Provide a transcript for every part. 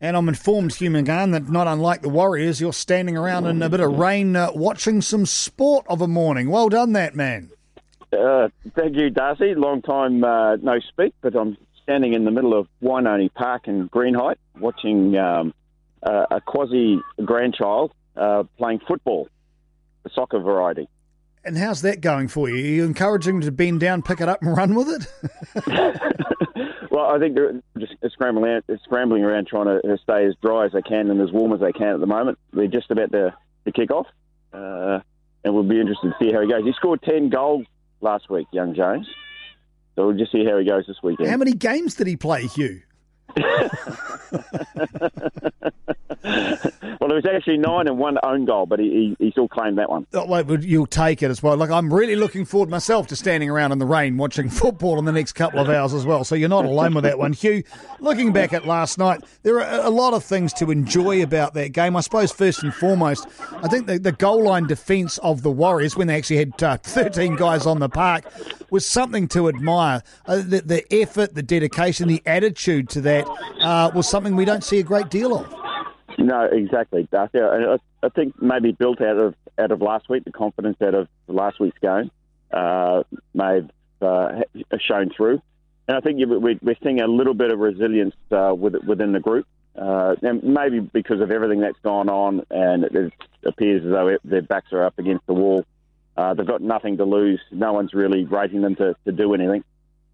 And I'm informed, Hugh McGahan, that not unlike the Warriors, you're standing around in a bit of rain uh, watching some sport of a morning. Well done, that man. Uh, thank you, Darcy. Long time uh, no speak, but I'm standing in the middle of Wainoni Park in Greenhithe watching um, a quasi grandchild uh, playing football, the soccer variety. And how's that going for you? Are you encouraging them to bend down, pick it up, and run with it? well, I think they're just scrambling around, scrambling around trying to stay as dry as they can and as warm as they can at the moment. They're just about to, to kick off, uh, and we'll be interested to see how he goes. He scored 10 goals last week, young James. So we'll just see how he goes this weekend. How many games did he play, Hugh? well, it was actually nine and one own goal, but he, he, he still claimed that one. Oh, wait, you'll take it as well. Like I'm really looking forward myself to standing around in the rain watching football in the next couple of hours as well. So you're not alone with that one, Hugh. Looking back at last night, there are a lot of things to enjoy about that game. I suppose first and foremost, I think the, the goal line defence of the Warriors when they actually had uh, 13 guys on the park was something to admire. Uh, the, the, effort, the dedication, the attitude to that uh, was something we don't see a great deal of. No, exactly, Darcy. I, think maybe built out of out of last week, the confidence out of last week's game uh, may have uh, shown through. And I think we're seeing a little bit of resilience uh, within the group. Uh, and maybe because of everything that's gone on, and it appears as though their backs are up against the wall. Uh, they've got nothing to lose. No one's really rating them to, to do anything,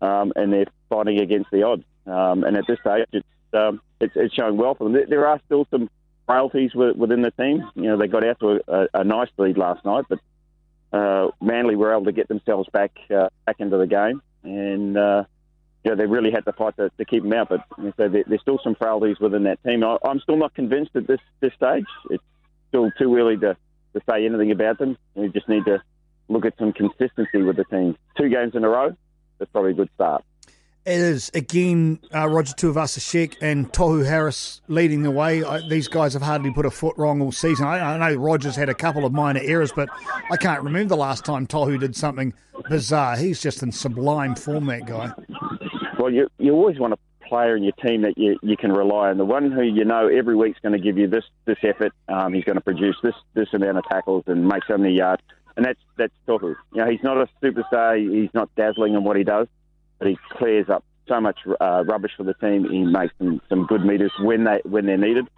um, and they're fighting against the odds. Um, and at this stage, it's um, it's, it's showing well for them. There are still some frailties within the team. You know, they got out to a, a nice lead last night, but uh, Manly were able to get themselves back uh, back into the game, and uh, you know, they really had to fight to, to keep them out. But you know, so there, there's still some frailties within that team. I, I'm still not convinced at this this stage. It's still too early to, to say anything about them. We just need to look at some consistency with the team. Two games in a row, that's probably a good start. It is again uh, Roger Tuivasa-Sheck and Tohu Harris leading the way. I, these guys have hardly put a foot wrong all season. I, I, know Roger's had a couple of minor errors, but I can't remember the last time Tohu did something bizarre. He's just in sublime form, that guy. Well, you you always want a player in your team that you, you can rely on. The one who you know every week's going to give you this this effort. Um, he's going to produce this this amount of tackles and make so many yards, and that's that's Tohu. You know, he's not a superstar. He's not dazzling in what he does but he clears up so much uh, rubbish for the team. He makes some, some good meters when they when they're needed.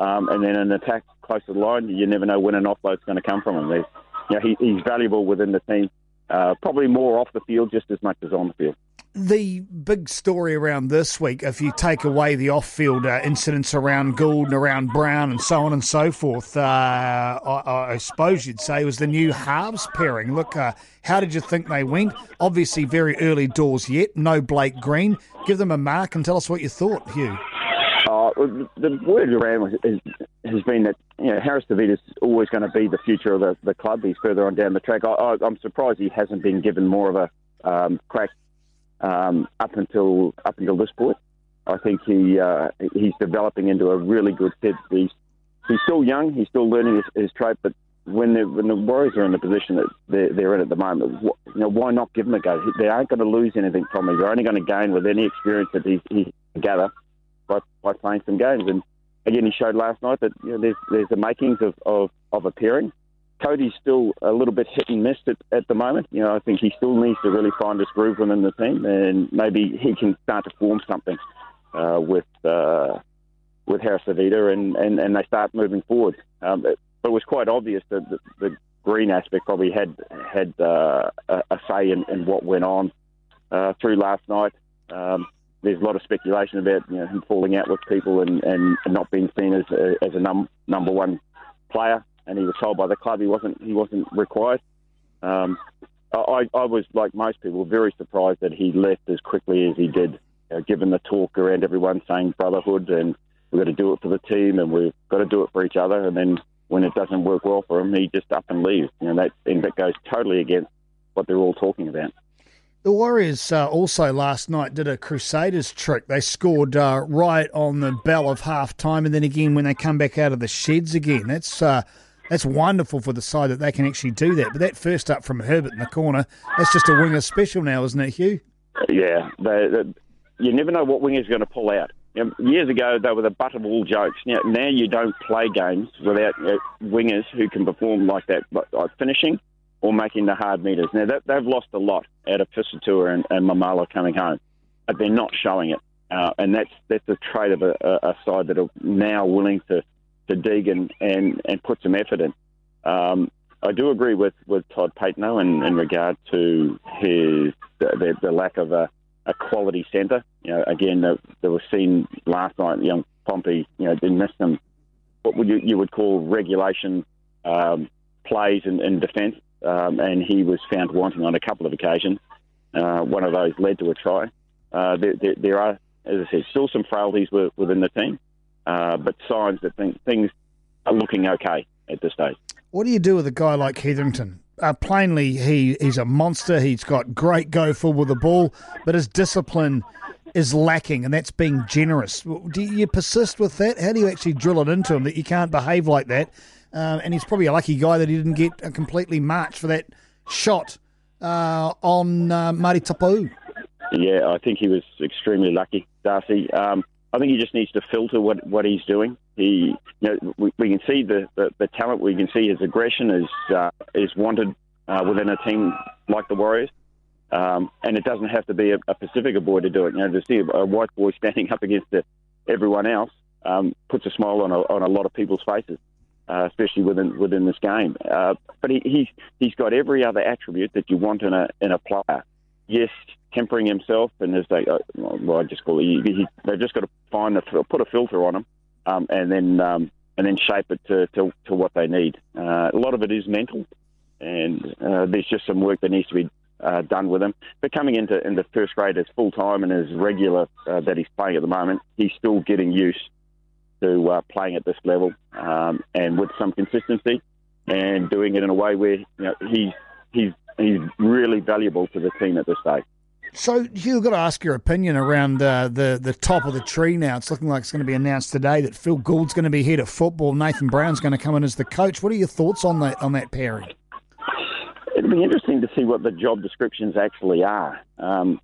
Um, and then an attack close to the line, you never know when an offload's going to come from him. There's, you know, he, he's valuable within the team, uh, probably more off the field just as much as on the field the big story around this week, if you take away the off field uh, incidents around Gould and around Brown and so on and so forth, uh, I, I, suppose you'd say was the new halves pairing. Look, uh, how did you think they went? Obviously, very early doors yet. No Blake Green. Give them a mark and tell us what you thought, Hugh. Uh, the word around has, been that you know, Harris Tavita is always going to be the future of the, the club. He's further on down the track. I, am surprised he hasn't been given more of a um, crack um, up until up until this point. I think he uh, he's developing into a really good fit. He's he's still young. He's still learning his, his trait. But when the when the Warriors are in the position that they're, they're in at the moment, you know, why not give him a go? They aren't going to lose anything from him. They're only going to gain with any experience that he, he gather by by playing some games. And again, he showed last night that you know, there's there's the makings of, of, of appearing. Kodi's still a little bit hit and miss at, at the moment. You know, I think he still needs to really find his groove within the team, and maybe he can start to form something uh, with uh, with Harris Tavita, and, and, and they start moving forward. Um, but, but it was quite obvious that the, the green aspect probably had had uh, a, a, say in, in, what went on uh, through last night. Um, there's a lot of speculation about you know, him falling out with people and, and, not being seen as a, as a num- number one player and he was told by the club he wasn't he wasn't required. Um, I, I was like most people very surprised that he left as quickly as he did, uh, given the talk around everyone saying brotherhood and we've got to do it for the team and we've got to do it for each other. And then when it doesn't work well for him, he just up and leaves. You know that and that goes totally against what they're all talking about. The Warriors uh, also last night did a Crusaders trick. They scored uh, right on the bell of half time, and then again when they come back out of the sheds again. That's uh, that's wonderful for the side that they can actually do that. But that first up from Herbert in the corner, that's just a winger special now, isn't it, Hugh? Yeah, they, they, you never know what winger's going to pull out. You know, years ago, they were the butt of all jokes. Now, now you don't play games without you know, wingers who can perform like that, like finishing or making the hard meters. Now, that, they've lost a lot out of Fusitu'a and, and Maumalo coming home, but they're not showing it. Uh, and that's that's a trait of a, a, side that are now willing to, to dig and, and, put some effort in. Um, I do agree with, with Todd Patenaude in, in regard to his the, the lack of a, a quality centre. You know, again, that, was seen last night. Young Pompey, you know, didn't miss some what would you, you would call regulation um, plays in, in defence, um, and he was found wanting on a couple of occasions. Uh, one of those led to a try. Uh, there, there, there, are, as I said, still some frailties within the team, uh, but signs that things are looking okay at this stage. What do you do with a guy like Hetherington? Uh, plainly, he, he's a monster. He's got great go for with the ball, but his discipline is lacking, and that's being generous. Do you persist with that? How do you actually drill it into him that you can't behave like that? Um, and he's probably a lucky guy that he didn't get a completely marched for that shot uh, on uh, Marty Taupau. Yeah, I think he was extremely lucky, Darcy. Um, I think he just needs to filter what, what he's doing. He, you know, we, we can see the, the, the, talent. We can see his aggression is uh, is wanted uh, within a team like the Warriors. Um, and it doesn't have to be a, a Pacifica boy to do it. You know, to see a, white boy standing up against the, everyone else um, puts a smile on a, on a lot of people's faces, uh, especially within within this game. Uh, but he, he's he's got every other attribute that you want in a in a player. Yes, tempering himself, and as they, uh, well, I just call it, he, he, they've just got to find a, put a filter on him, um, and then um, and then shape it to, to, to what they need. Uh, a lot of it is mental, and uh, there's just some work that needs to be uh, done with him. But coming into into first grade as full time and as regular uh, that he's playing at the moment, he's still getting used to uh, playing at this level um, and with some consistency and doing it in a way where you know he's he's he's really valuable to the team at this stage. So, Hugh, I've got to ask your opinion around uh, the the top of the tree now. It's looking like it's going to be announced today that Phil Gould's going to be head of football. Nathan Brown's going to come in as the coach. What are your thoughts on that on that pairing? It'll be interesting to see what the job descriptions actually are. Um,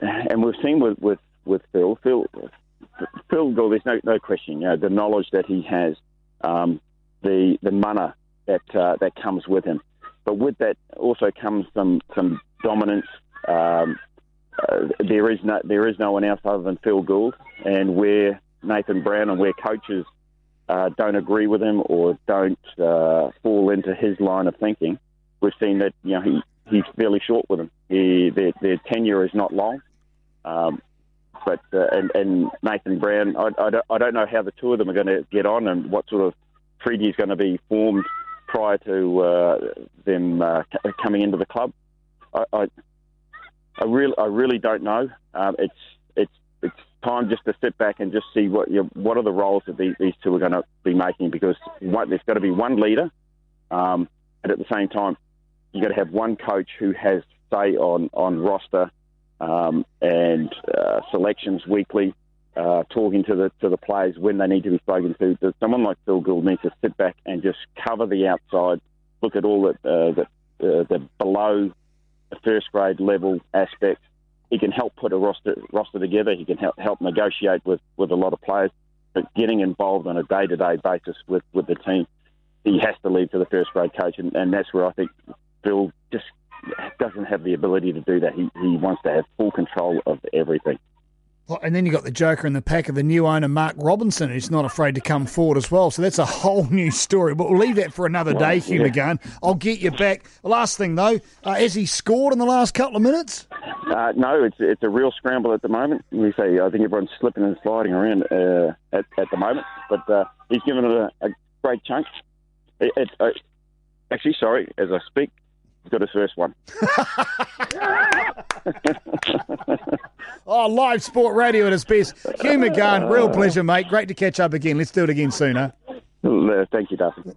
and we've seen with, with, with Phil, Phil, Phil Gould, there's no, no question, you know, the knowledge that he has, um, the the mana that uh, that comes with him. But with that also comes some some dominance, um, uh, there is no there is no one else other than Phil Gould, and where Nathan Brown and where coaches uh, don't agree with him or don't uh, fall into his line of thinking, we've seen that you know he, he's fairly short with them. He, their, their tenure is not long. Um, but uh, and, and Nathan Brown, I, I, don't, I don't know how the two of them are going to get on and what sort of treaty is going to be formed prior to uh, them coming into the club. I, I, I really, I really don't know. Um, it's it's it's time just to sit back and just see what you what are the roles that these, these two are going to be making because one, there's got to be one leader, um, and at the same time, you've got to have one coach who has say on on roster um, and uh, selections weekly, uh, talking to the to the players when they need to be spoken to. Does someone like Phil Gould needs to sit back and just cover the outside, look at all that uh, the, uh, the below first grade level aspect. He can help put a roster roster together. He can help help negotiate with, with a lot of players. But getting involved on a day to day basis with, with the team, he has to leave to the first grade coach, and, and that's where I think Phil just doesn't have the ability to do that. He he wants to have full control of everything. And then you got the joker in the pack of the new owner, Mark Robinson, who's not afraid to come forward as well. So that's a whole new story. But we'll leave that for another day, Hugh yeah. I'll get you back. Last thing, though, uh, has he scored in the last couple of minutes? Uh, no, it's it's a real scramble at the moment. We say I think everyone's slipping and sliding around uh, at, at the moment. But uh, he's given it a, a great chunk. It, it, uh, actually, sorry, as I speak, got his first one. oh, live sport radio at its best. Hugh McGahan, real pleasure, mate. Great to catch up again. Let's do it again soon, huh? Uh, thank you, Duffy.